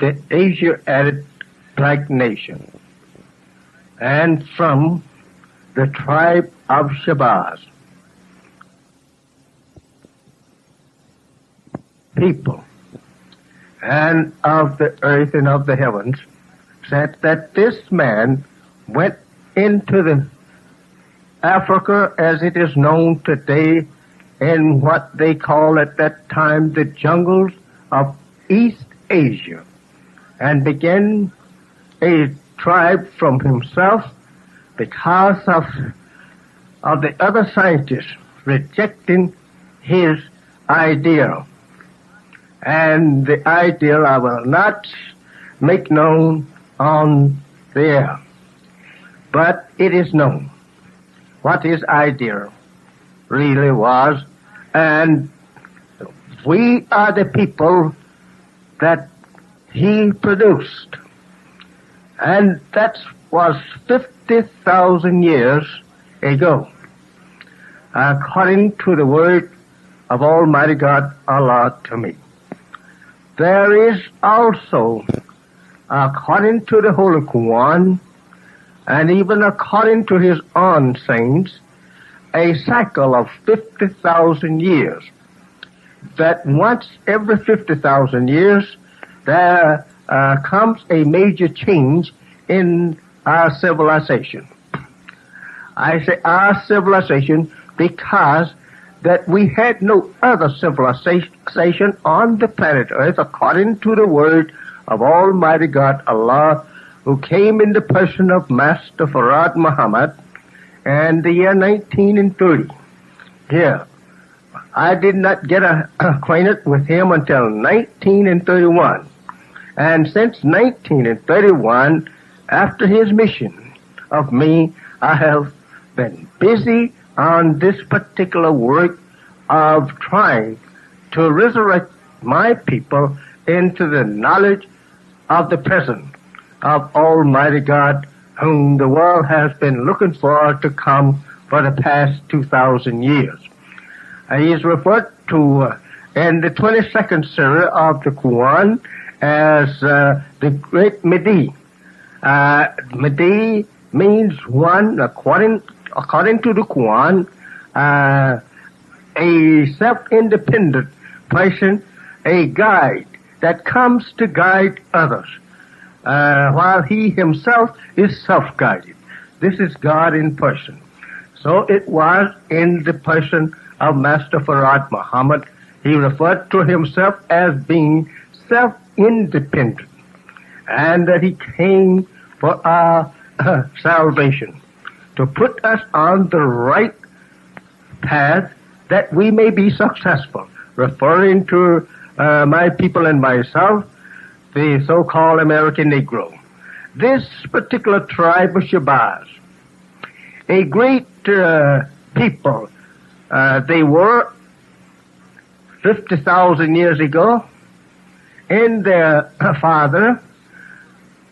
the Asiatic nation and from the tribe of Shabazz. People and of the earth and of the heavens said that this man went into the Africa as it is known today in what they call at that time the jungles of East Asia and began a tribe from himself because of, of the other scientists rejecting his idea. And the ideal I will not make known on the air. But it is known what his idea really was. And we are the people that he produced. And that was 50,000 years ago. According to the word of Almighty God Allah to me. There is also, according to the Holy Quran, and even according to his own saints, a cycle of 50,000 years. That once every 50,000 years, there uh, comes a major change in our civilization. I say our civilization because that we had no other civilization on the planet Earth according to the word of Almighty God Allah who came in the person of Master Farad Muhammad and the year 1930. Here, I did not get acquainted with him until 1931. And since 1931, after his mission of me, I have been busy on this particular work of trying to resurrect my people into the knowledge of the present of Almighty God, whom the world has been looking for to come for the past 2,000 years. He is referred to uh, in the 22nd surah of the Quran as uh, the Great Mahdi. Uh, Mahdi means one, according according to the Quran, uh, a self-independent person, a guide that comes to guide others, uh, while he himself is self-guided. This is God in person. So it was in the person of Master Farad Muhammad. He referred to himself as being self-independent and that he came for our uh, salvation to put us on the right path that we may be successful. Referring to uh, my people and myself, the so-called American Negro. This particular tribe of Shabazz, a great uh, people, uh, they were 50,000 years ago, in their father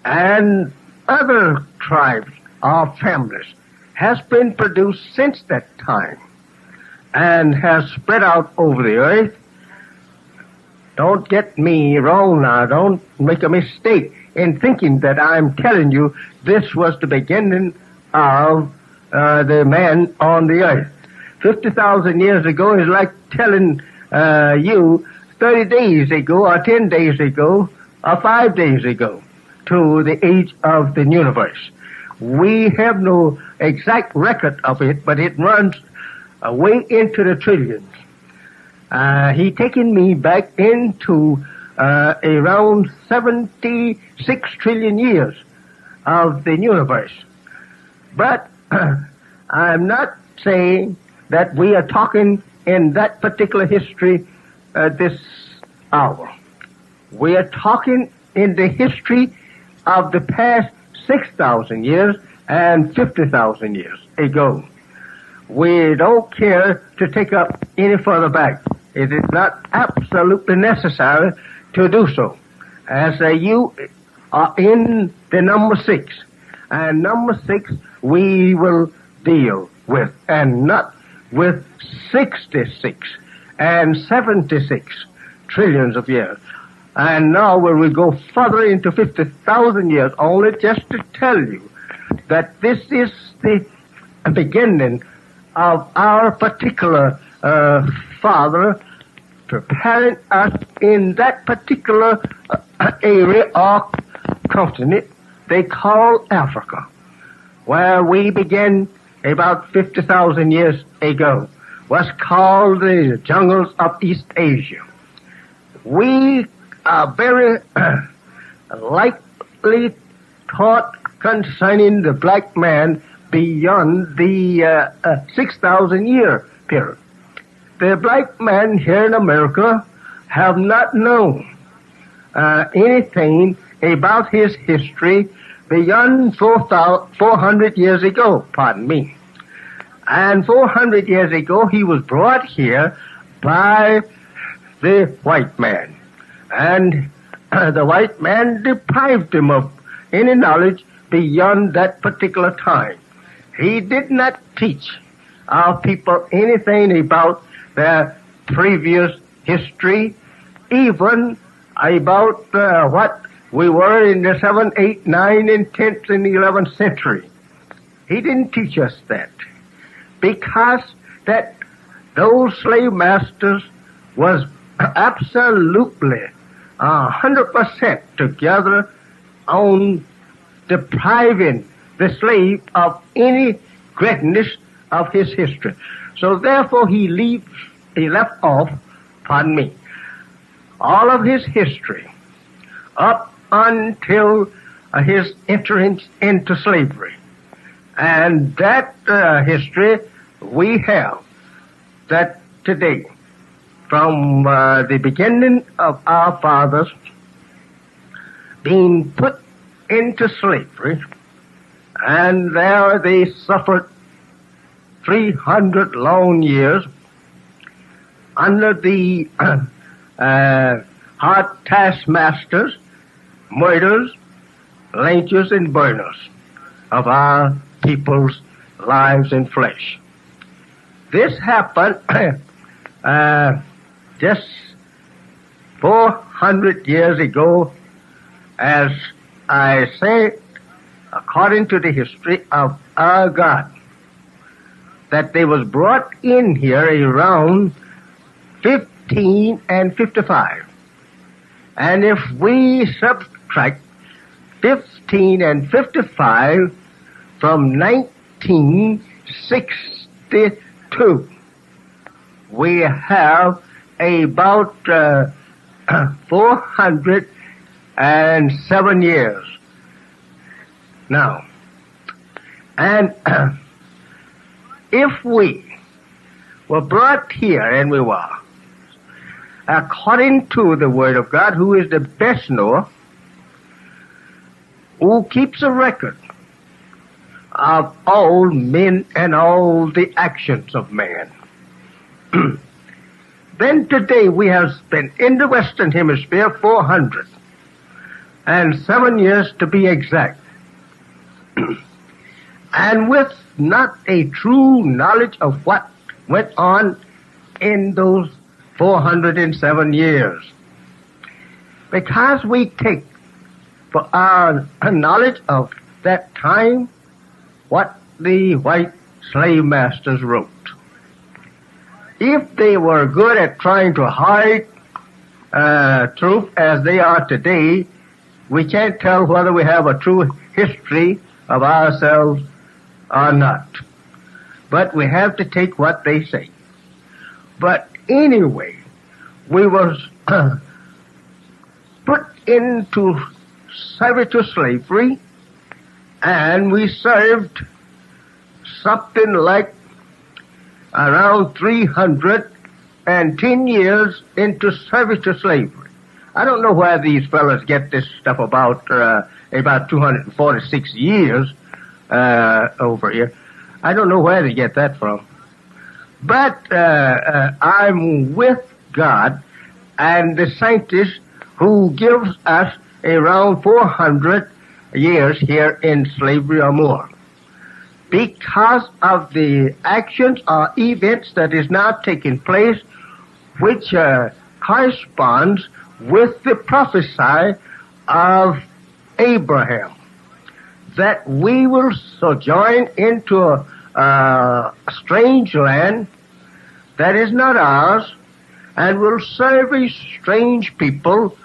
and other tribes or families has been produced since that time and has spread out over the earth. Don't get me wrong now. Don't make a mistake in thinking that I'm telling you this was the beginning of uh, the man on the earth. 50,000 years ago is like telling uh, you 30 days ago or 10 days ago or 5 days ago to the age of the universe. We have no exact record of it, but it runs way into the trillions. Uh, he taken me back into uh, around 76 trillion years of the universe. But I'm not saying that we are talking in that particular history uh, this hour. We are talking in the history of the past 6,000 years and 50,000 years ago. We don't care to take up any further back. It is not absolutely necessary to do so. As uh, you are in the number six, and number six we will deal with, and not with 66 and 76 trillions of years. And now when we will go further into 50,000 years, only just to tell you that this is the beginning of our particular uh, Father preparing us in that particular uh, area or continent they call Africa, where we began about 50,000 years ago, was called the jungles of East Asia. We are very likely taught concerning the black man beyond the uh, uh, 6,000 year period. The black man here in America have not known uh, anything about his history beyond 400 years ago, pardon me. And 400 years ago, he was brought here by the white man. And uh, the white man deprived him of any knowledge beyond that particular time. He did not teach our people anything about their previous history, even about uh, what we were in the 7th, 8th, 9th, and 10th, and 11th century. He didn't teach us that because that those slave masters was absolutely a hundred percent together on depriving the slave of any greatness of his history. So therefore he leaves, he left off, pardon me, all of his history up until uh, his entrance into slavery. And that uh, history we have that today, from uh, the beginning of our fathers being put into slavery, and there they suffered 300 long years under the uh, hard taskmasters murders, lynchers, and burners of our people's lives and flesh. This happened uh, just 400 years ago, as I say, according to the history of our God, that they was brought in here around 15 and 55. And if we subtract 15 and 55 from 1962. We have about uh, 407 years now. And if we were brought here, and we were, according to the Word of God, who is the best knower, who keeps a record of all men and all the actions of man. then today we have spent in the Western Hemisphere 400 and seven years to be exact. and with not a true knowledge of what went on in those 407 years. Because we take for our knowledge of that time what the white slave masters wrote. If they were good at trying to hide uh, truth as they are today, we can't tell whether we have a true history of ourselves or not. But we have to take what they say. But anyway, we was put into servitude slavery, and we served something like around 310 years into service to slavery. I don't know where these fellows get this stuff about uh, about 246 years uh, over here. I don't know where they get that from. But uh, uh I'm with God and the scientist who gives us around 400 years here in slavery or more. Because of the actions or events that is now taking place, which uh, corresponds with the prophecy of Abraham that we will sojourn into a, a strange land that is not ours and will serve a strange people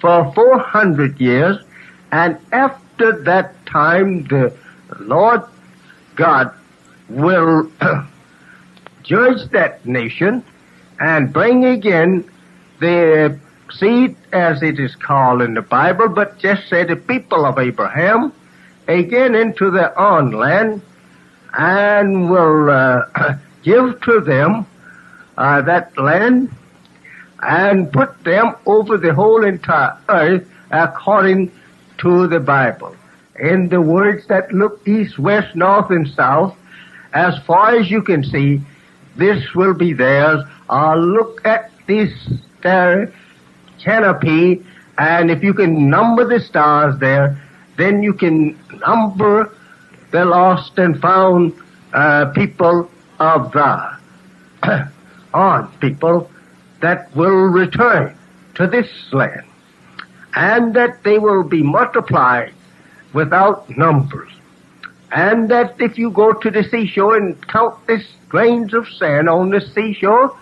for 400 years and after that time the Lord God will judge that nation and bring again the seed as it is called in the Bible, but just say the people of Abraham again into their own land and will uh, give to them uh, that land and put them over the whole entire earth according to the Bible. In the words that look east, west, north, and south, as far as you can see, this will be theirs. Uh, look at this star canopy, and if you can number the stars there, then you can number the lost and found uh, people of the on people that will return to this land, and that they will be multiplied without numbers. And that if you go to the seashore and count the grains of sand on the seashore,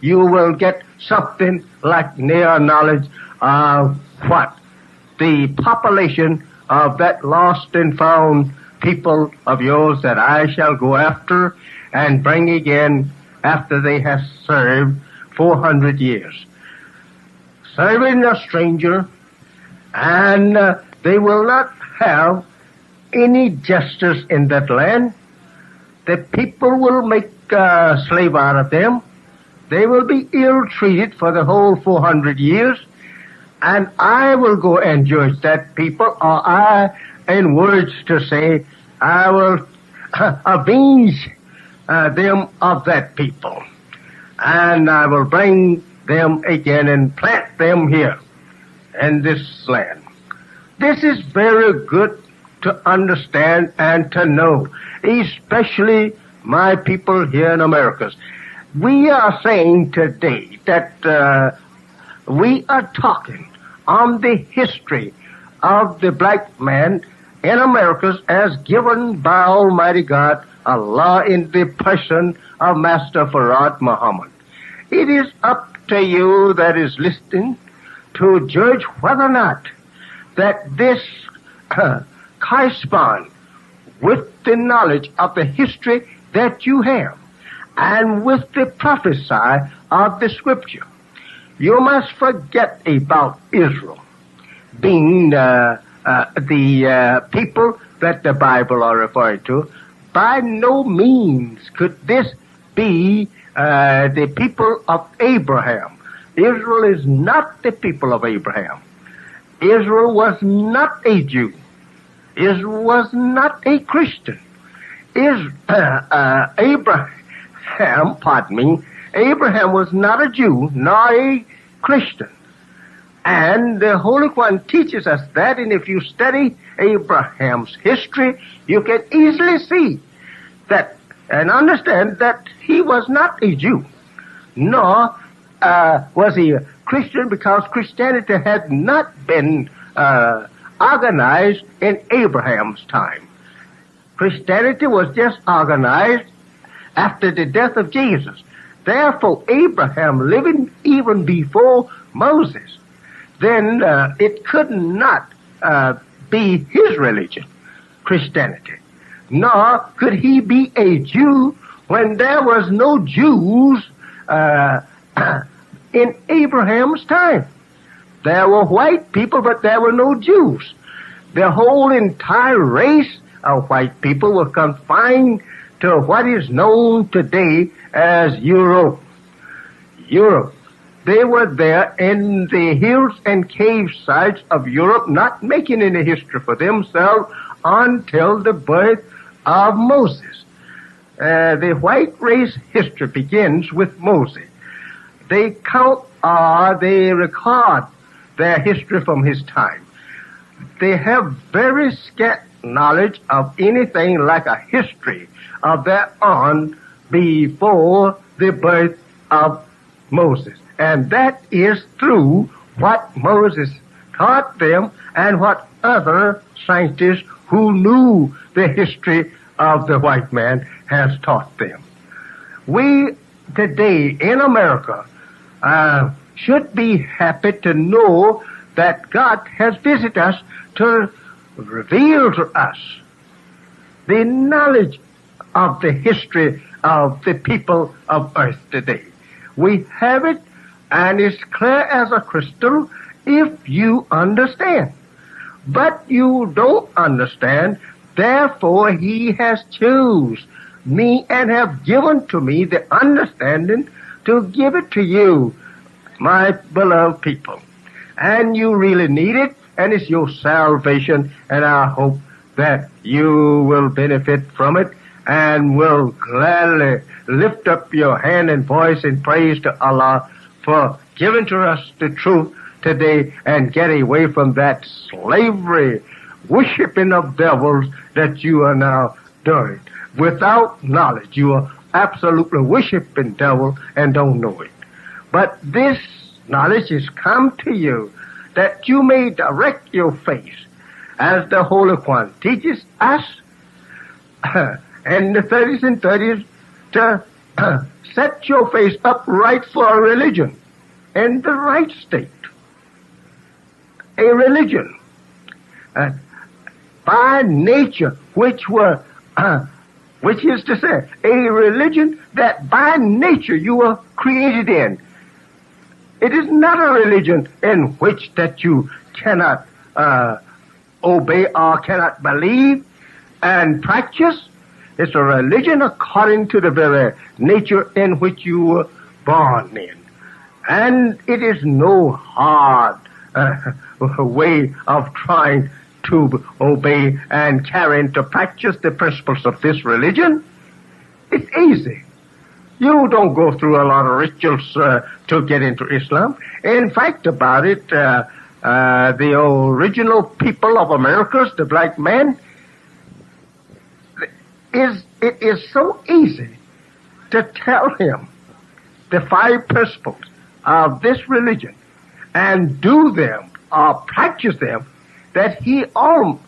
you will get something like near knowledge of what the population of that lost and found people of yours that I shall go after and bring again after they have served 400 years. Serving a stranger, and uh, they will not have any justice in that land. The people will make uh, slave out of them. They will be ill treated for the whole 400 years. And I will go and judge that people, or I, in words to say, I will avenge uh, them of that people. And I will bring them again and plant them here in this land. This is very good to understand and to know, especially my people here in America. We are saying today that uh, we are talking on the history of the black man in America as given by Almighty God, Allah in the person of Master Farad Muhammad. It is up to you that is listening to judge whether or not that this uh, correspond with the knowledge of the history that you have and with the prophecy of the scripture. You must forget about Israel being uh, uh, the uh, people that the Bible are referring to. By no means could this be uh, the people of Abraham. Israel is not the people of Abraham. Israel was not a Jew. Israel was not a Christian. Is uh, uh, Abraham, pardon me, Abraham was not a Jew nor a Christian. And the Holy One teaches us that, and if you study Abraham's history, you can easily see that and understand that he was not a Jew, nor uh, was he a Christian because Christianity had not been uh, organized in Abraham's time. Christianity was just organized after the death of Jesus. Therefore, Abraham living even before Moses, then uh, it could not uh, be his religion, Christianity. Nor could he be a Jew when there was no Jews uh, in Abraham's time. There were white people, but there were no Jews. The whole entire race of white people were confined to what is known today as Europe. Europe. They were there in the hills and cave sites of Europe, not making any history for themselves until the birth of Moses. Uh, the white race history begins with Moses. They count or they record their history from his time. They have very scant knowledge of anything like a history of their own before the birth of Moses. And that is through what Moses taught them and what other scientists who knew the history of the white man has taught them. We today in America uh, should be happy to know that God has visited us to reveal to us the knowledge of the history of the people of earth today. We have it and it's clear as a crystal if you understand. But you don't understand, therefore he has chosen me and have given to me the understanding to give it to you, my beloved people. And you really need it, and it's your salvation, and I hope that you will benefit from it and will gladly lift up your hand and voice in praise to Allah for giving to us the truth today and get away from that slavery, worshiping of devils that you are now doing. Without knowledge, you are absolutely worshiping devil and don't know it. But this knowledge has come to you that you may direct your face as the Holy One teaches us and the 30s and 30s to set your face upright for a religion in the right state. A religion uh, by nature which were uh, which is to say, a religion that by nature you were created in. It is not a religion in which that you cannot uh, obey or cannot believe and practice. It's a religion according to the very nature in which you were born in. And it is no hard uh, way of trying to obey and carry into practice the principles of this religion. It's easy. You don't go through a lot of rituals uh, to get into Islam. In fact, about it, uh, uh, the original people of Americas, the black man, is it is so easy to tell him the five principles of this religion and do them or practice them that he almost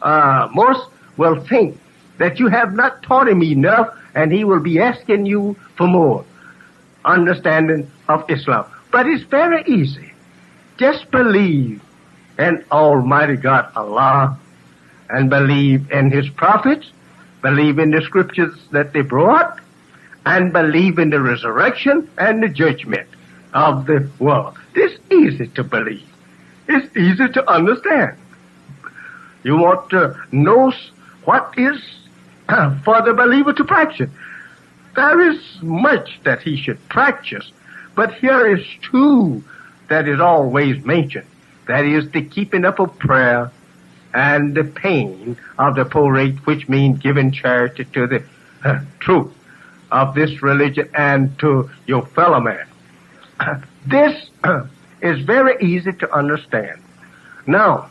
uh, will think that you have not taught him enough and he will be asking you for more understanding of Islam. But it's very easy. Just believe in Almighty God Allah and believe in His prophets, believe in the scriptures that they brought, and believe in the resurrection and the judgment of the world. It's easy to believe. It's easy to understand. You want to know what is for the believer to practice. There is much that he should practice, but here is two that is always mentioned. That is the keeping up of prayer and the paying of the poor rate, which means giving charity to the uh, truth of this religion and to your fellow man. this is very easy to understand. Now,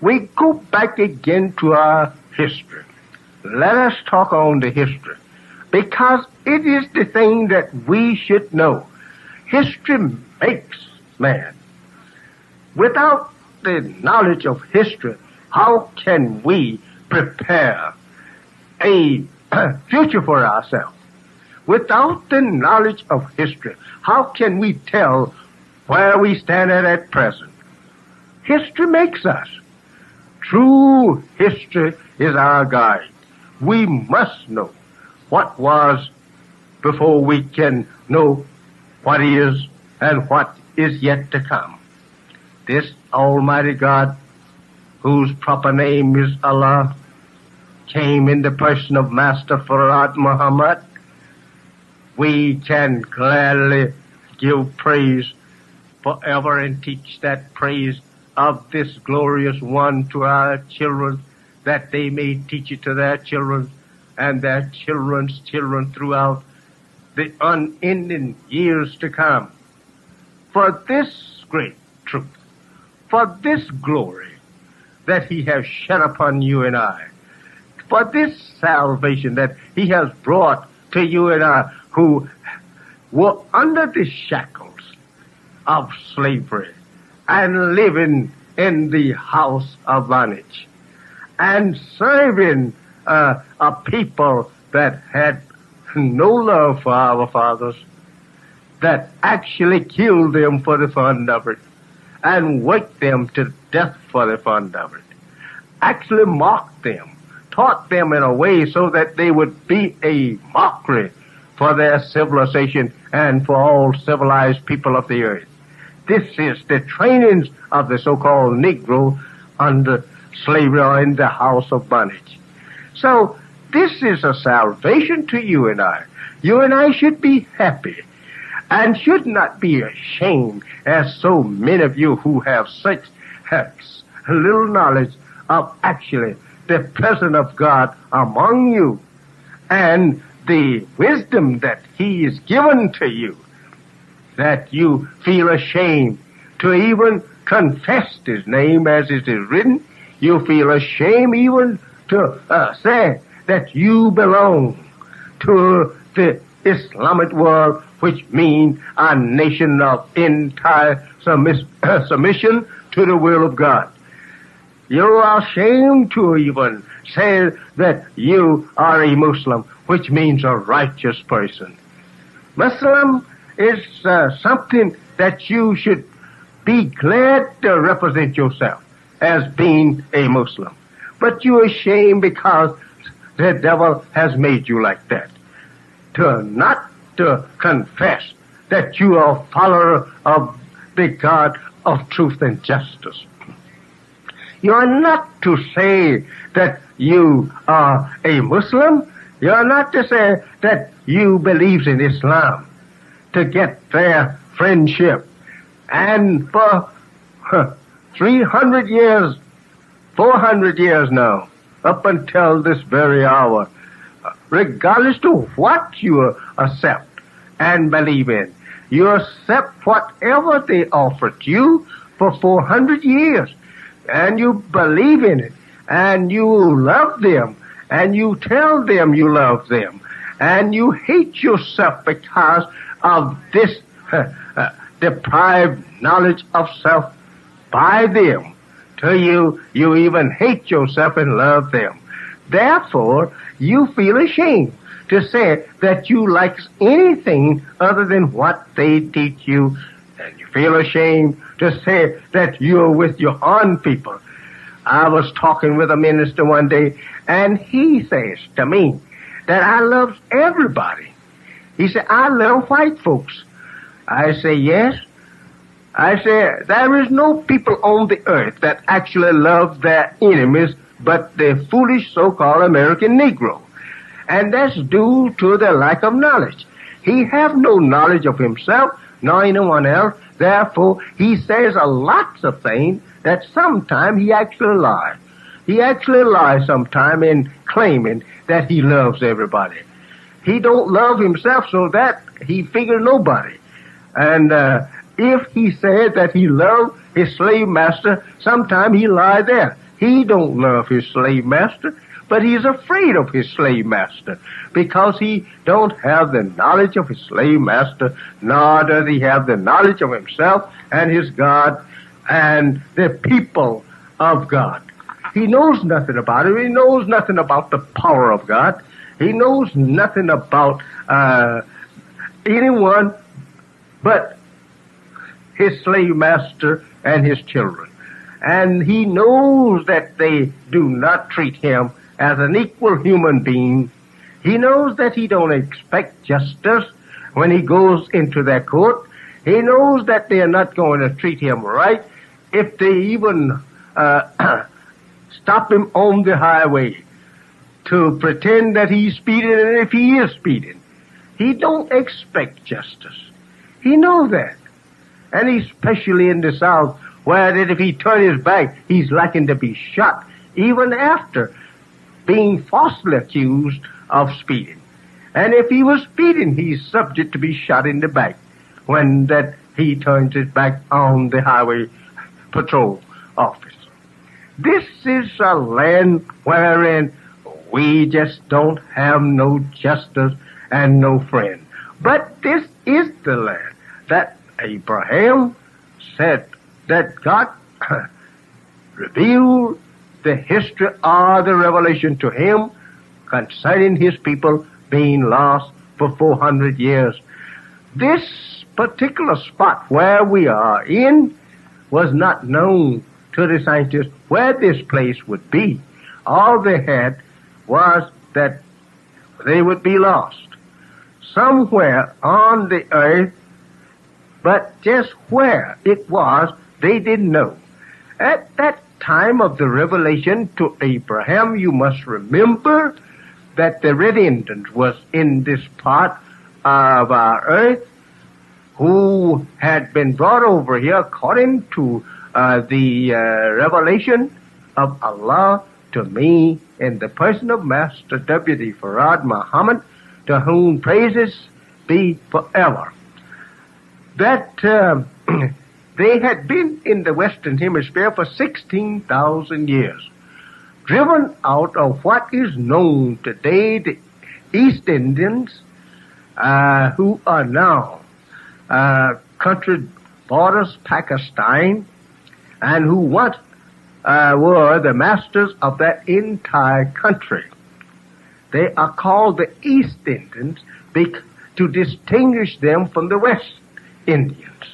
we go back again to our history. Let us talk on the history because it is the thing that we should know. History makes man. Without the knowledge of history, how can we prepare a future for ourselves? Without the knowledge of history, how can we tell where we stand at at present? History makes us. True history is our guide. We must know what was before we can know what is and what is yet to come. This Almighty God, whose proper name is Allah, came in the person of Master Farad Muhammad. We can gladly give praise forever and teach that praise of this glorious one to our children, that they may teach it to their children and their children's children throughout the unending years to come. For this great truth, for this glory that he has shed upon you and I, for this salvation that he has brought to you and I who were under the shackles of slavery, and living in the house of bondage and serving uh, a people that had no love for our fathers, that actually killed them for the fun of it and worked them to death for the fun of it, actually mocked them, taught them in a way so that they would be a mockery for their civilization and for all civilized people of the earth. This is the trainings of the so-called Negro under slavery or in the house of bondage. So this is a salvation to you and I. You and I should be happy and should not be ashamed as so many of you who have such little knowledge of actually the presence of God among you and the wisdom that He is given to you that you feel ashamed to even confess His name as it is written. You feel ashamed even to uh, say that you belong to the Islamic world, which means a nation of entire submiss- submission to the will of God. You are ashamed to even say that you are a Muslim, which means a righteous person. Muslim is uh, something that you should be glad to represent yourself as being a Muslim. But you're ashamed because the devil has made you like that. To not to confess that you are a follower of the God of truth and justice. You are not to say that you are a Muslim. You are not to say that you believe in Islam to get their friendship. And for 300 years, 400 years now, up until this very hour, regardless to what you accept and believe in. You accept whatever they offered you for 400 years and you believe in it and you love them and you tell them you love them and you hate yourself because of this uh, deprived knowledge of self by them till you, you even hate yourself and love them. Therefore, you feel ashamed to say that you like anything other than what they teach you. And you feel ashamed to say that you're with your own people. I was talking with a minister one day and he says to me that I love everybody. He said, I love white folks. I say, yes. I say, there is no people on the earth that actually love their enemies but the foolish so-called American Negro. And that's due to the lack of knowledge. He have no knowledge of himself, nor anyone else. Therefore, he says a lots of things that sometimes he actually lies. He actually lies sometime in claiming that he loves everybody. He don't love himself so that he figure nobody. And uh, if he said that he loved his slave master, sometime he lie there. He don't love his slave master, but he's afraid of his slave master because he don't have the knowledge of his slave master, nor does he have the knowledge of himself and his God and the people of God. He knows nothing about it. He knows nothing about the power of God. He knows nothing about uh, anyone but his slave master and his children. And he knows that they do not treat him as an equal human being. He knows that he don't expect justice when he goes into their court. He knows that they are not going to treat him right if they even uh, stop him on the highway to pretend that he's speeding and if he is speeding. He don't expect justice. He knows that. And especially in the South, where that if he turn his back, he's likely to be shot, even after being falsely accused of speeding. And if he was speeding, he's subject to be shot in the back when that he turns his back on the highway patrol office. This is a land wherein we just don't have no justice and no friend. But this is the land that Abraham said that God revealed the history of the revelation to him concerning his people being lost for 400 years. This particular spot where we are in was not known to the scientists where this place would be. All they had was that they would be lost somewhere on the earth, but just where it was, they didn't know. At that time of the revelation to Abraham, you must remember that the red Indians was in this part of our earth who had been brought over here according to uh, the uh, revelation of Allah to me in the person of Master Deputy Farad Muhammad, to whom praises be forever. That uh, they had been in the Western Hemisphere for 16,000 years, driven out of what is known today the East Indians, uh, who are now uh, country borders Pakistan, and who once uh, were the masters of that entire country. They are called the East Indians to distinguish them from the West Indians.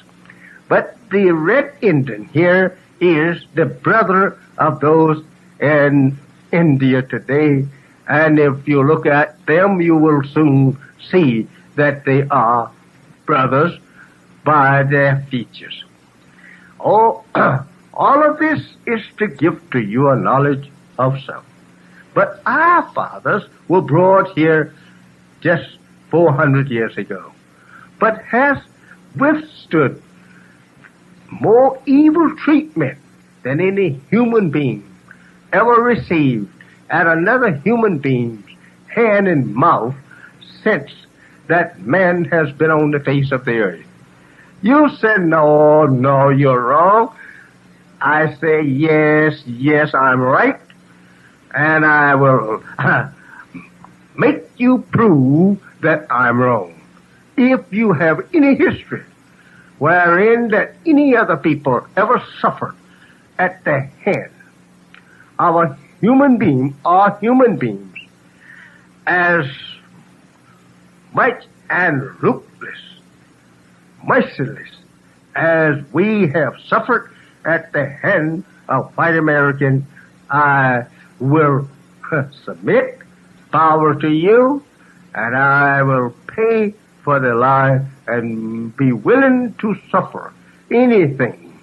But the Red Indian here is the brother of those in India today. And if you look at them, you will soon see that they are brothers by their features. Oh, all of this is to give to you a knowledge of self. But our fathers were brought here just 400 years ago, but has withstood more evil treatment than any human being ever received at another human being's hand and mouth since that man has been on the face of the earth. You said, no, no, you're wrong. I say, yes, yes, I'm right and I will make you prove that I'm wrong. If you have any history wherein that any other people ever suffered at the hand of a human being or human beings as much and ruthless, merciless as we have suffered at the hand of white American, I will submit power to you, and I will pay for the lie and be willing to suffer anything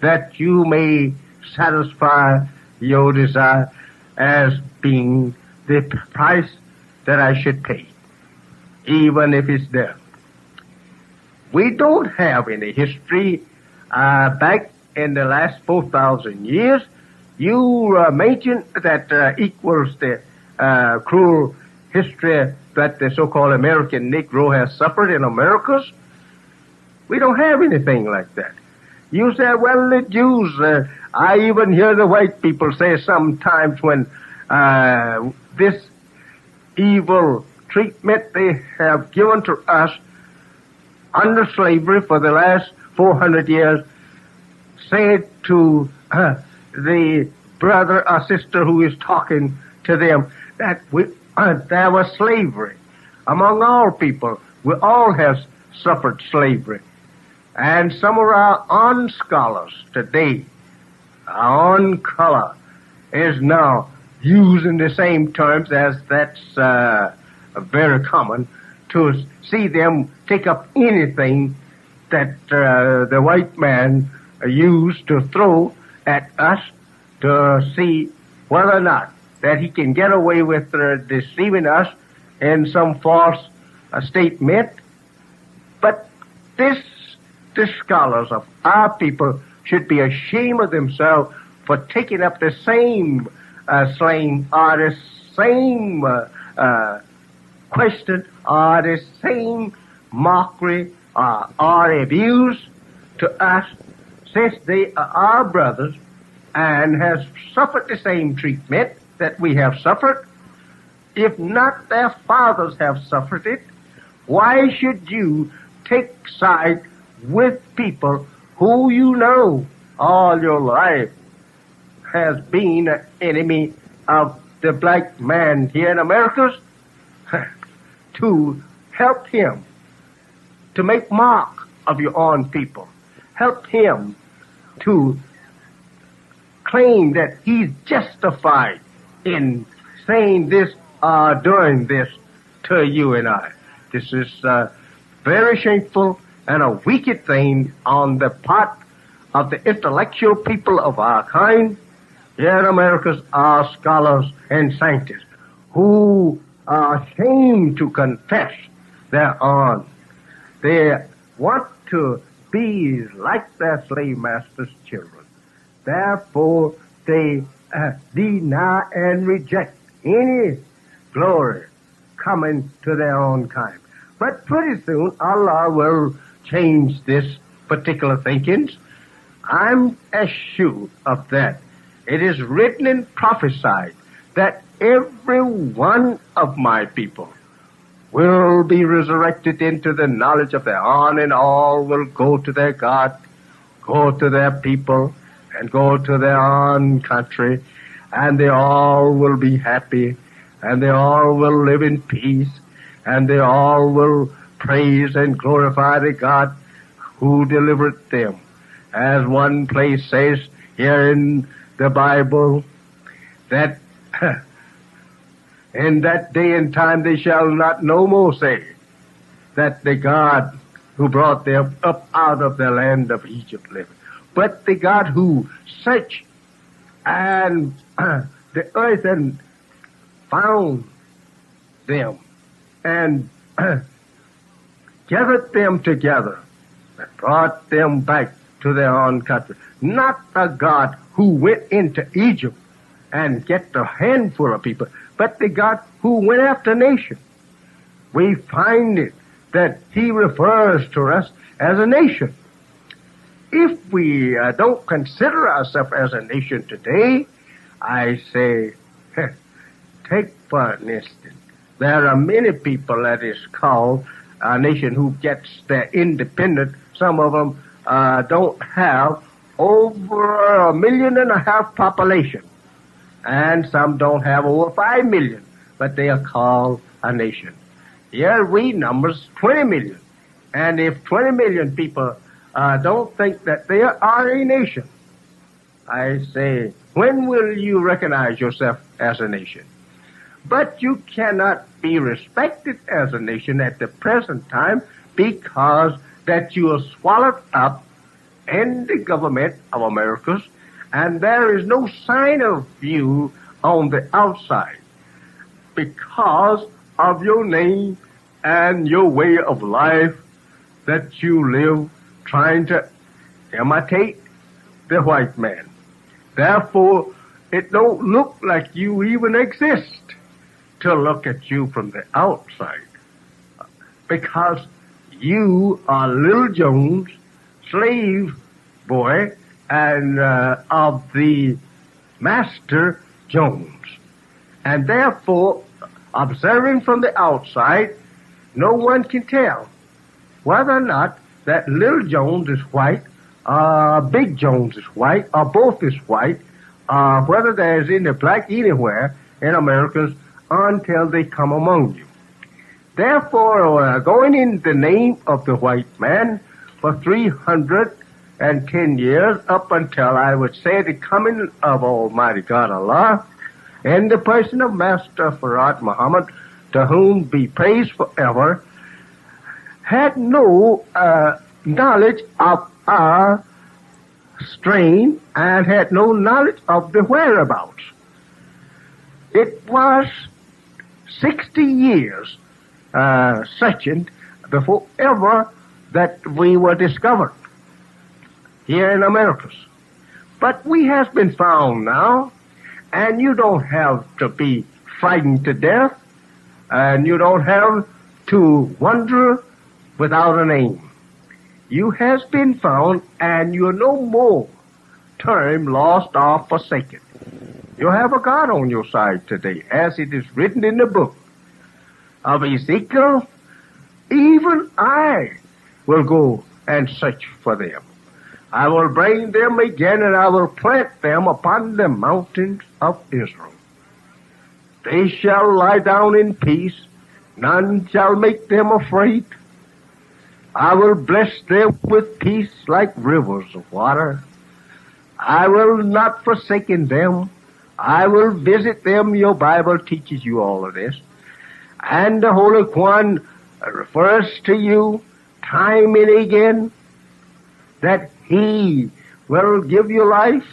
that you may satisfy your desire as being the price that I should pay, even if it's death. We don't have any history uh, back in the last 4,000 years you uh, mentioned that uh, equals the uh, cruel history that the so-called American Negro has suffered in Americas. We don't have anything like that. You said, well, the Jews, uh, I even hear the white people say sometimes when uh, this evil treatment they have given to us under slavery for the last 400 years, said to uh, the brother or sister who is talking to them that we, uh, there was slavery among all people. We all have suffered slavery. And some of our own scholars today, our own color, is now using the same terms as that's uh, very common to see them take up anything that uh, the white man used to throw at us to see whether or not that he can get away with uh, deceiving us in some false uh, statement. But this, the scholars of our people should be ashamed of themselves for taking up the same uh, slang or the same uh, uh, question or the same mockery uh, or abuse to us since they are our brothers and has suffered the same treatment that we have suffered. If not their fathers have suffered it, why should you take side with people who you know all your life has been an enemy of the black man here in America to help him to make mark of your own people. Help him to claim that he's justified in saying this or doing this to you and I. This is uh, very shameful and a wicked thing on the part of the intellectual people of our kind. Here in America are scholars and scientists who are ashamed to confess their own. They want to be like their slave masters' children. Therefore, they uh, deny and reject any glory coming to their own kind. But pretty soon Allah will change this particular thinking. I'm assured of that. It is written and prophesied that every one of my people will be resurrected into the knowledge of their own and all will go to their God, go to their people, and go to their own country, and they all will be happy, and they all will live in peace, and they all will praise and glorify the God who delivered them. As one place says here in the Bible, that in that day and time they shall not no more say that the God who brought them up out of the land of Egypt lived, but the God who searched and the earth and found them and gathered them together and brought them back to their own country. Not the God who went into Egypt and get a handful of people, but the God who went after nations. We find it that he refers to us as a nation. If we uh, don't consider ourselves as a nation today, I say, take for an instance, there are many people that is called a nation who gets their independence. Some of them uh, don't have over a million and a half population, and some don't have over five million, but they are called a nation. Here we numbers 20 million, and if 20 million people uh, don't think that they are a nation, I say, when will you recognize yourself as a nation? But you cannot be respected as a nation at the present time because that you are swallowed up in the government of Americas and there is no sign of you on the outside because of your name and your way of life that you live trying to imitate the white man. Therefore, it don't look like you even exist to look at you from the outside because you are Little Jones, slave boy, and uh, of the Master Jones. And therefore, observing from the outside, no one can tell whether or not that Little Jones is white, uh, Big Jones is white, or both is white, uh, whether there's any black anywhere in Americans until they come among you. Therefore, uh, going in the name of the white man for 310 years up until I would say the coming of Almighty God Allah in the person of Master Farad Muhammad, to whom be praise forever, had no uh, knowledge of our strain and had no knowledge of the whereabouts. It was 60 years uh, searching before ever that we were discovered here in Americas. But we has been found now, and you don't have to be frightened to death, and you don't have to wonder without a name. You has been found, and you're no more term lost or forsaken. You have a God on your side today, as it is written in the book of Ezekiel. Even I will go and search for them. I will bring them again and I will plant them upon the mountains of Israel. They shall lie down in peace. None shall make them afraid. I will bless them with peace like rivers of water. I will not forsaken them. I will visit them. Your Bible teaches you all of this. And the Holy One refers to you time and again that He will give you life.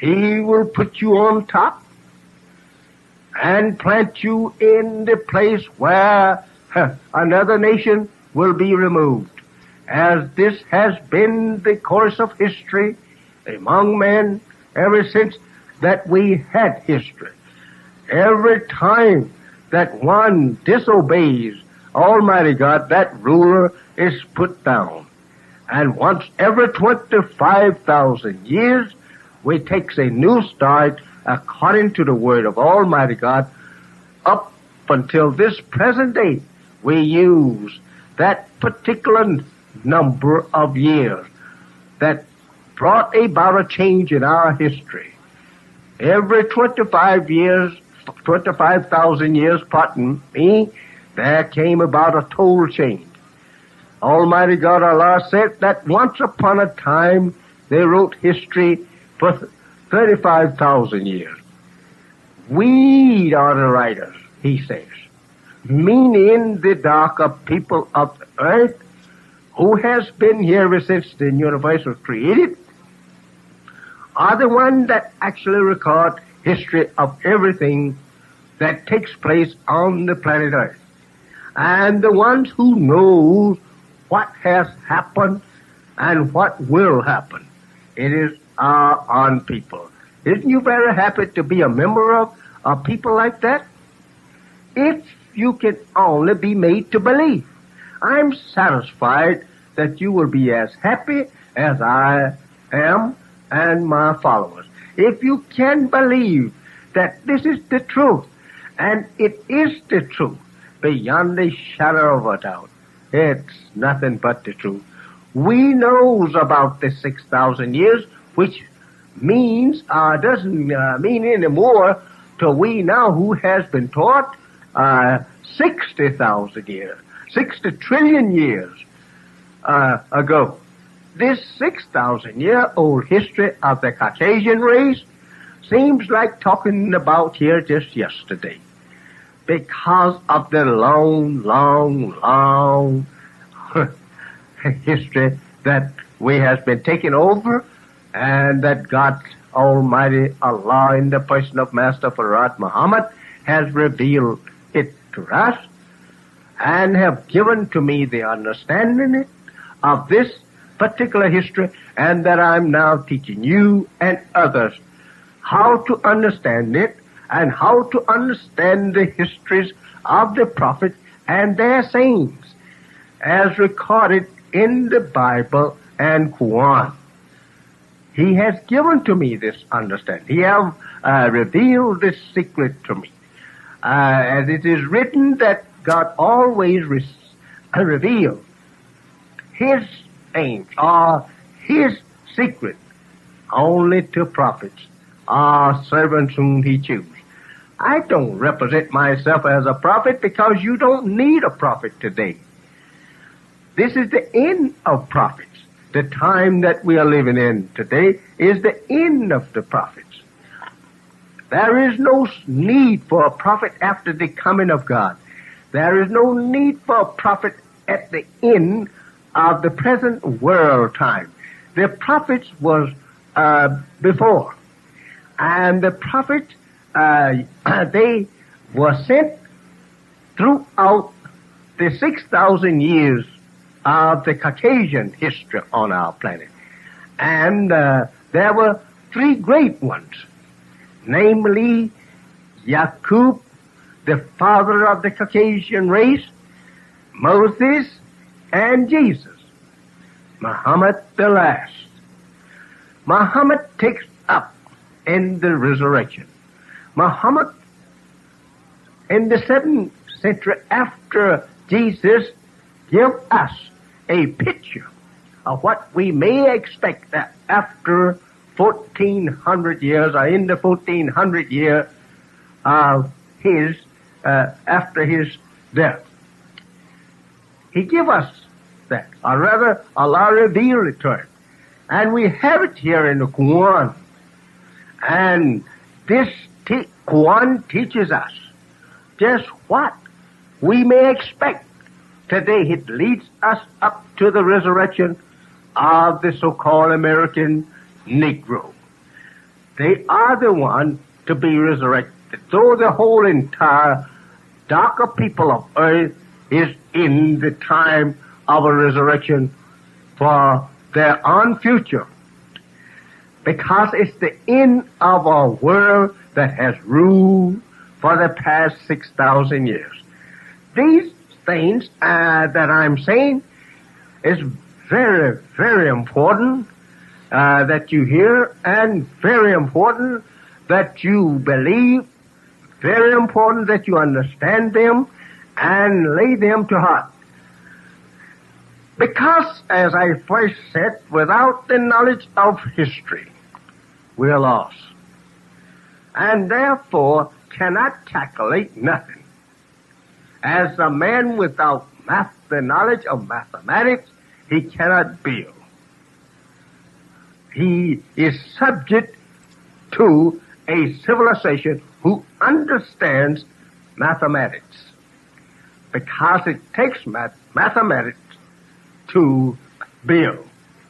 He will put you on top and plant you in the place where another nation will be removed. As this has been the course of history among men ever since that we had history. Every time that one disobeys Almighty God, that ruler is put down. And once every 25,000 years, we takes a new start according to the word of Almighty God up until this present day. We use that particular number of years that brought about a change in our history. Every 25 years, 25,000 years, pardon me, there came about a total change. Almighty God Allah said that once upon a time they wrote history for 35,000 years. We are the writers, he says, meaning the darker people of the earth who has been here ever since the universe was created are the ones that actually record history of everything that takes place on the planet Earth. And the ones who know what has happened and what will happen. It is our own people. Isn't you very happy to be a member of a people like that? If you can only be made to believe. I'm satisfied that you will be as happy as I am and my followers. If you can believe that this is the truth, and it is the truth, beyond a shadow of a doubt, it's nothing but the truth. We knows about the 6,000 years, which means, uh, doesn't uh, mean anymore to we now who has been taught, uh, 60,000 years, 60 trillion years, uh, ago this 6,000 year old history of the Caucasian race seems like talking about here just yesterday because of the long, long, long history that we has been taken over and that God Almighty Allah in the person of Master Farad Muhammad has revealed it to us and have given to me the understanding of this particular history and that I'm now teaching you and others how to understand it and how to understand the histories of the prophets and their sayings as recorded in the Bible and Quran. He has given to me this understanding. He has uh, revealed this secret to me. Uh, as it is written that God always re- uh, reveals His things or his secret only to prophets or servants whom he chooses. I don't represent myself as a prophet because you don't need a prophet today. This is the end of prophets. The time that we are living in today is the end of the prophets. There is no need for a prophet after the coming of God. There is no need for a prophet at the end of the present world time. The prophets was uh, before, and the prophets uh, they were sent throughout the six thousand years of the Caucasian history on our planet, and uh, there were three great ones, namely Yaqub, the father of the Caucasian race, Moses, and Jesus. Muhammad the last. Muhammad takes up in the resurrection. Muhammad in the seventh century after Jesus give us a picture of what we may expect after 1400 years or in the 1400 year of his, uh, after his death. He give us that, or rather Allah revealed it to us. And we have it here in the Quran. And this te- Quran teaches us just what we may expect. Today it leads us up to the resurrection of the so-called American Negro. They are the one to be resurrected. Though the whole entire darker people of earth is in the time of a resurrection for their own future. Because it's the end of a world that has ruled for the past 6,000 years. These things uh, that I'm saying is very, very important uh, that you hear and very important that you believe, very important that you understand them and lay them to heart. Because, as I first said, without the knowledge of history, we are lost. And therefore cannot calculate nothing. As a man without math, the knowledge of mathematics, he cannot build. He is subject to a civilization who understands mathematics. Because it takes math- mathematics to build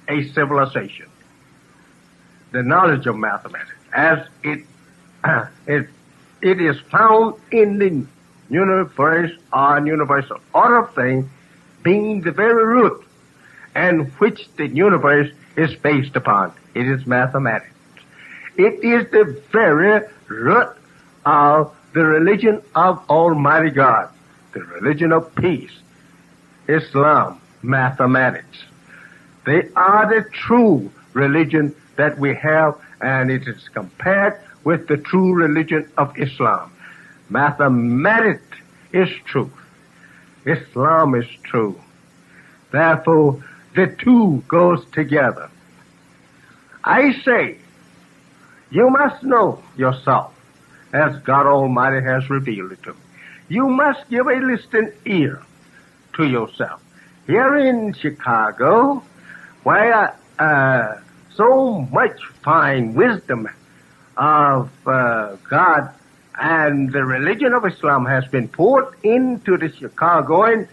a civilization. The knowledge of mathematics, as it, uh, it, it is found in the universe or universal order of things being the very root and which the universe is based upon. It is mathematics. It is the very root of the religion of Almighty God, the religion of peace, Islam, mathematics. They are the true religion that we have, and it is compared with the true religion of Islam. Mathematics is truth. Islam is true. Therefore, the two goes together. I say, you must know yourself as God Almighty has revealed it to me. You must give a listening ear to yourself. Here in Chicago, where uh, so much fine wisdom of uh, God and the religion of Islam has been poured into the Chicagoan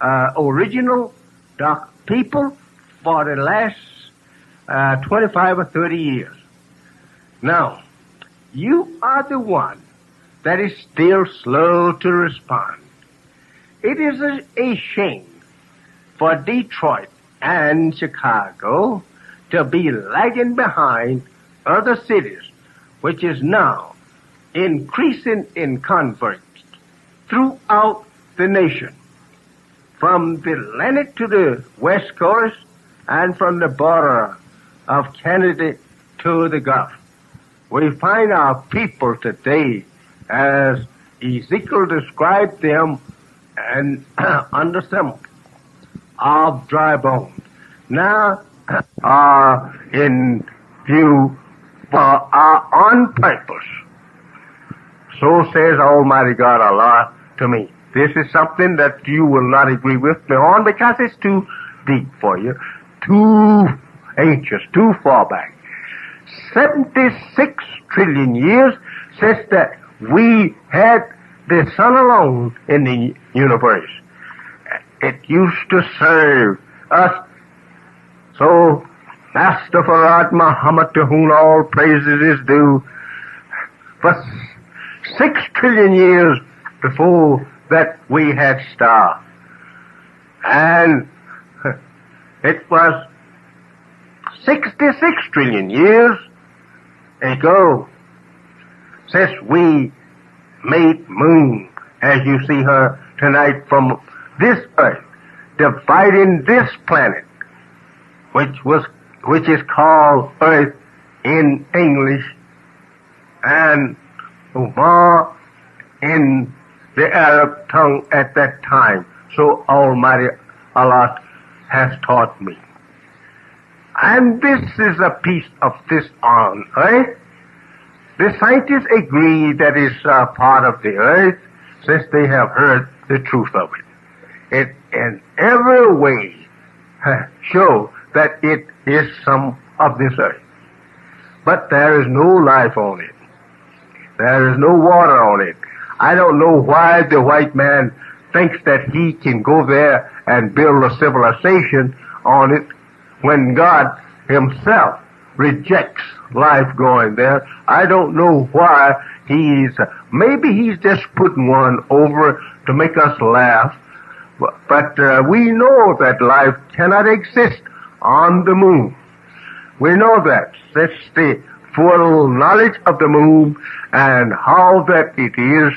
uh, original dark people for the last uh, 25 or 30 years. Now, you are the one that is still slow to respond. It is a, a shame for Detroit and Chicago to be lagging behind other cities, which is now increasing in converts throughout the nation from the Atlantic to the west coast and from the border of Canada to the Gulf. We find our people today as Ezekiel described them and under some of dry bones. Now are in view for our own purpose. So says Almighty God Allah to me. This is something that you will not agree with me on because it's too deep for you, too ancient, too far back. 76 trillion years since that we had the sun alone in the universe. It used to serve us. So, Master Farad Muhammad, to whom all praises is due, for six trillion years before that we had star. And it was 66 trillion years ago since we made moon as you see her tonight from this earth, dividing this planet, which was, which is called earth in English and Umar in the Arab tongue at that time. So Almighty Allah has taught me. And this is a piece of this on earth. The scientists agree that it's a part of the earth since they have heard the truth of it. It in every way show that it is some of this earth. But there is no life on it. There is no water on it. I don't know why the white man thinks that he can go there and build a civilization on it when God himself rejects life going there. I don't know why he's, maybe he's just putting one over to make us laugh. But, but uh, we know that life cannot exist on the moon. We know that. That's the full knowledge of the moon and how that it is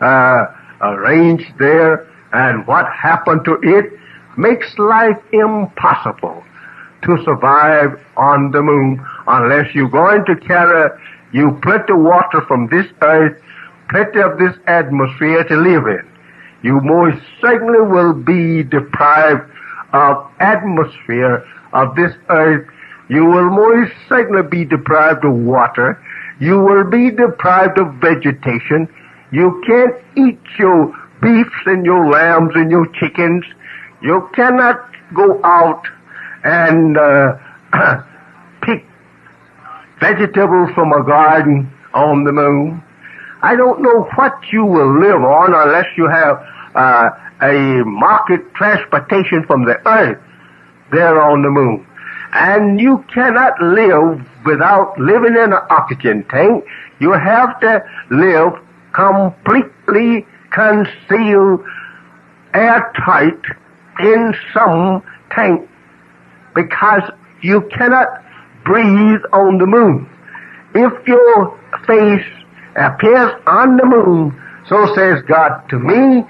uh, arranged there and what happened to it makes life impossible to survive on the moon unless you're going to carry you plenty of water from this earth, plenty of this atmosphere to live in. You most certainly will be deprived of atmosphere of this earth. You will most certainly be deprived of water. You will be deprived of vegetation. You can't eat your beefs and your lambs and your chickens. You cannot go out and uh, pick vegetables from a garden on the moon. I don't know what you will live on unless you have uh, a market transportation from the earth there on the moon. And you cannot live without living in an oxygen tank. You have to live completely concealed, airtight in some tank because you cannot breathe on the moon. If your face appears on the moon, so says God to me,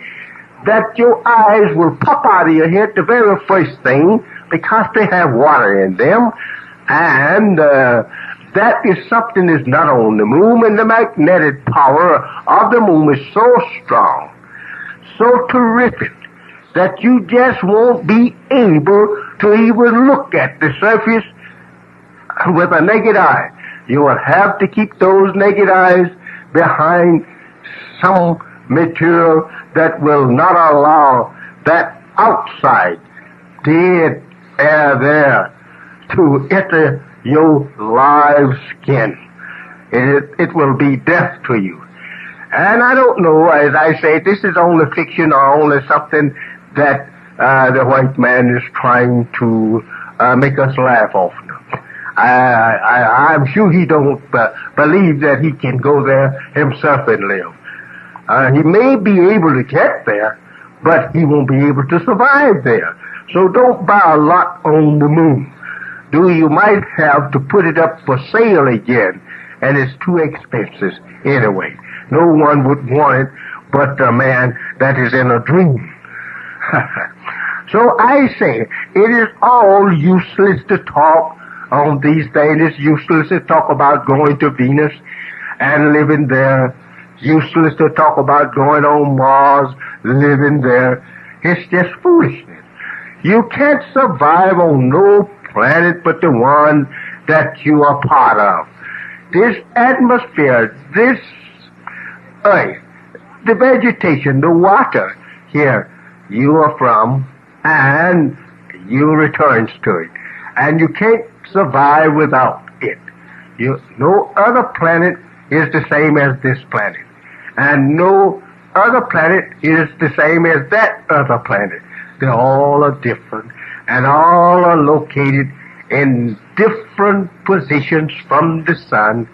that your eyes will pop out of your head the very first thing because they have water in them, and uh, that is something that's not on the moon, and the magnetic power of the moon is so strong, so terrific, that you just won't be able to even look at the surface with a naked eye. You will have to keep those naked eyes behind some material that will not allow that outside dead air there to enter your live skin. It, it will be death to you. And I don't know, as I say, this is only fiction or only something that uh, the white man is trying to uh, make us laugh off. I, I, I'm sure he don't uh, believe that he can go there himself and live. Uh, he may be able to get there, but he won't be able to survive there. So don't buy a lot on the moon. Do you might have to put it up for sale again, and it's too expensive anyway. No one would want it but a man that is in a dream. so I say, it is all useless to talk on these things. It's useless to talk about going to Venus and living there. Useless to talk about going on Mars, living there. It's just foolishness. You can't survive on no planet but the one that you are part of. This atmosphere, this earth, the vegetation, the water here, you are from, and you returns to it. And you can't survive without it. You, no other planet is the same as this planet. And no other planet is the same as that other planet. They all are different and all are located in different positions from the sun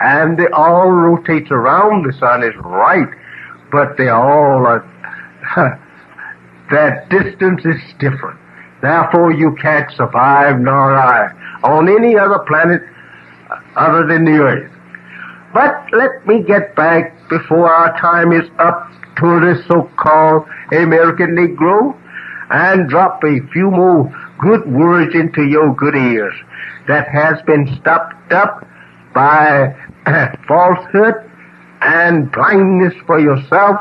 and they all rotate around the sun is right, but they all are that distance is different. Therefore, you can't survive, nor I, on any other planet uh, other than the Earth. But let me get back before our time is up to the so-called American Negro and drop a few more good words into your good ears that has been stopped up by falsehood and blindness for yourself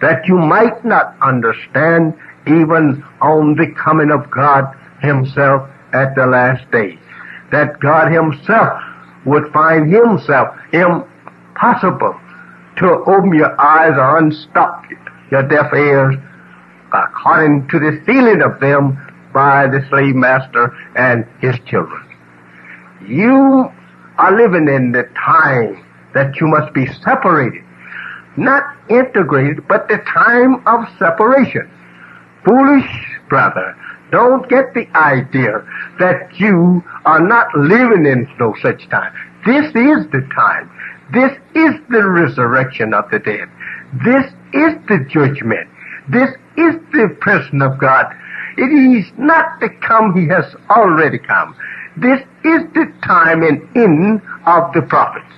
that you might not understand even on the coming of God himself at the last day. That God himself would find himself impossible to open your eyes or unstop your deaf ears according to the stealing of them by the slave master and his children. You are living in the time that you must be separated. Not integrated, but the time of separation. Foolish brother, don't get the idea that you are not living in no such time. This is the time. This is the resurrection of the dead. This is the judgment. This is the person of God. It is not to come, he has already come. This is the time and end of the prophets.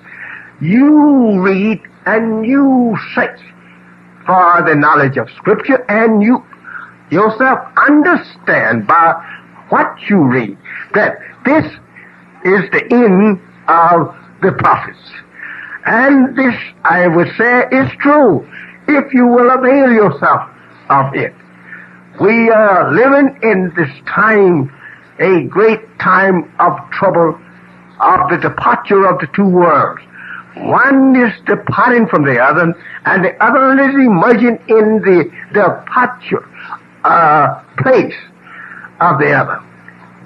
You read and you search for the knowledge of scripture and you yourself understand by what you read that this is the end of the prophets. And this, I would say, is true if you will avail yourself of it. We are living in this time, a great time of trouble, of the departure of the two worlds. One is departing from the other, and the other is emerging in the departure uh, place of the other.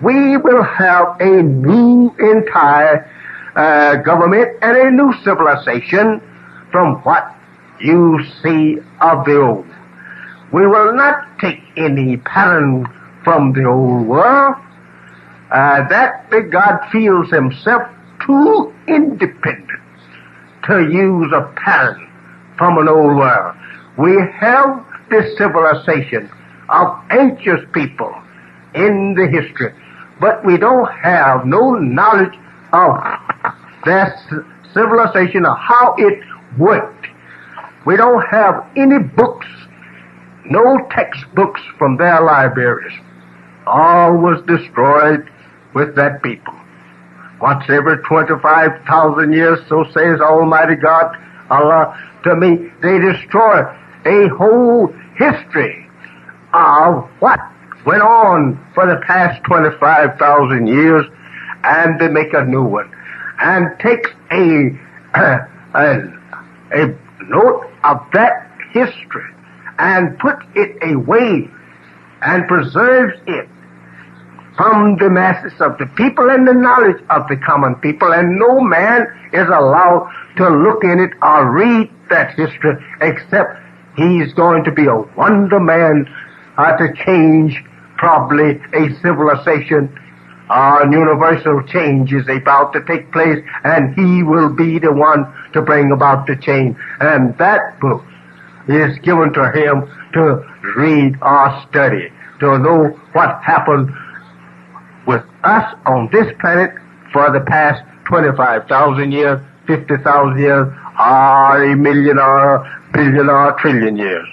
We will have a new entire uh, government and a new civilization from what you see of the old. We will not take any pattern from the old world. Uh, that big God feels himself too independent to use a pattern from an old world. We have this civilization of ancient people in the history, but we don't have no knowledge of their civilization or how it worked. We don't have any books, no textbooks from their libraries. All was destroyed with that people. Once every 25,000 years, so says Almighty God, Allah, to me, they destroy a whole history of what went on for the past 25,000 years and they make a new one and take a, a, a note of that history and put it away and preserves it from the masses of the people and the knowledge of the common people, and no man is allowed to look in it or read that history except he's going to be a wonder man uh, to change probably a civilization. Uh, universal change is about to take place, and he will be the one to bring about the change. And that book is given to him to read or study, to know what happened with us on this planet for the past 25,000 years, 50,000 years, or a million or billion or trillion years.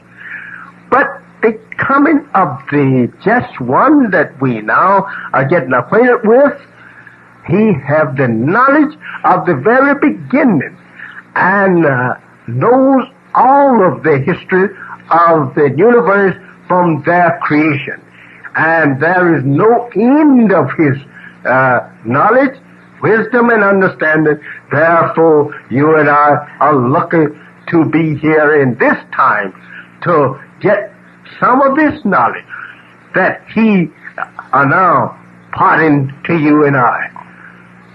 But the coming of the just one that we now are getting acquainted with, he have the knowledge of the very beginning and uh, knows all of the history of the universe from their creation. And there is no end of his uh, knowledge, wisdom, and understanding. Therefore, you and I are lucky to be here in this time to get some of this knowledge that he are now parting to you and I.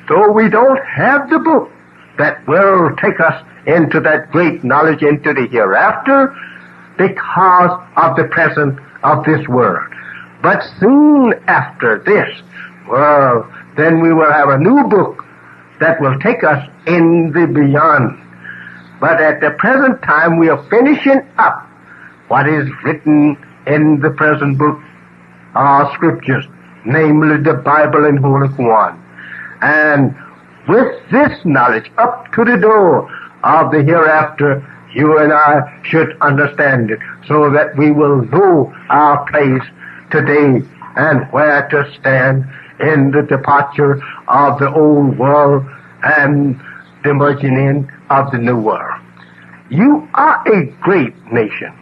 So we don't have the book that will take us into that great knowledge into the hereafter because of the present of this world. But soon after this, well, then we will have a new book that will take us in the beyond. But at the present time, we are finishing up what is written in the present book, our scriptures, namely the Bible and Holy Quran. And with this knowledge up to the door of the hereafter, you and I should understand it so that we will know our place today and where to stand in the departure of the old world and the merging in of the new world. You are a great nation.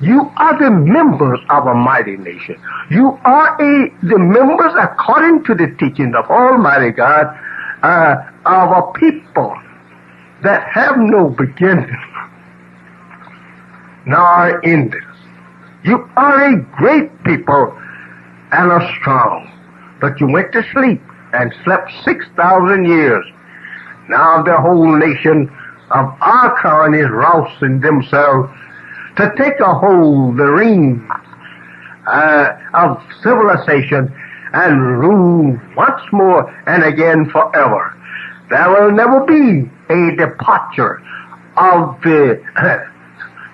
You are the members of a mighty nation. You are a, the members according to the teaching of Almighty God uh, of a people that have no beginning nor ending. You are a great people and are strong, but you went to sleep and slept 6,000 years. Now the whole nation of Archon is rousing themselves to take a hold the reins uh, of civilization and rule once more and again forever. There will never be a departure of the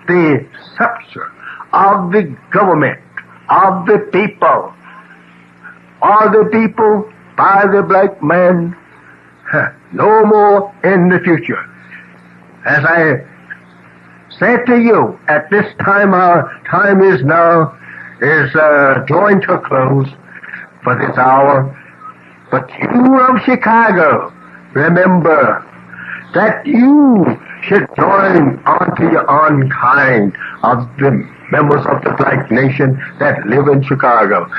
the scepter of the government of the people. All the people by the black man no more in the future. As I said to you, at this time our time is now, is uh, drawing to a close for this hour. But you of Chicago, remember that you should join unto your own kind of the members of the black nation that live in Chicago.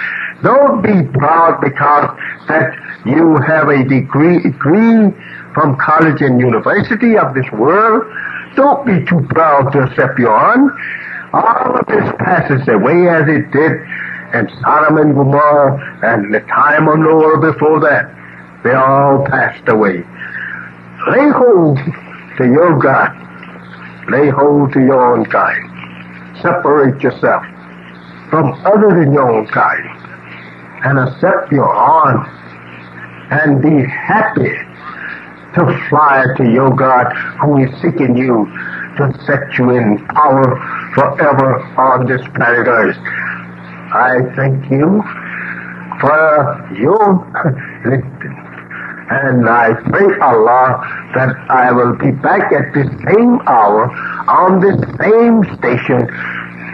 Don't be proud because that you have a degree, degree from college and university of this world. Don't be too proud to accept your own. All of this passes away as it did in Sodom and Gomorrah and the time of Noah before that. They all passed away. Lay hold to your God. Lay hold to your own kind. Separate yourself from other than your own kind and accept your own and be happy to fly to your God who is seeking you to set you in power forever on this planet Earth. I thank you for your listening. And I pray Allah that I will be back at the same hour on the same station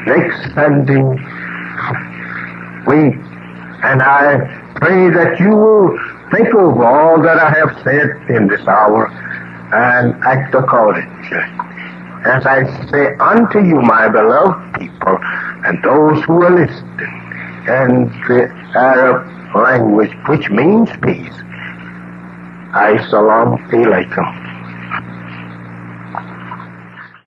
next Sunday week. And I pray that you will think over all that I have said in this hour and act accordingly. As I say unto you, my beloved people, and those who are listening, and the Arab language, which means peace, I salam alaikum.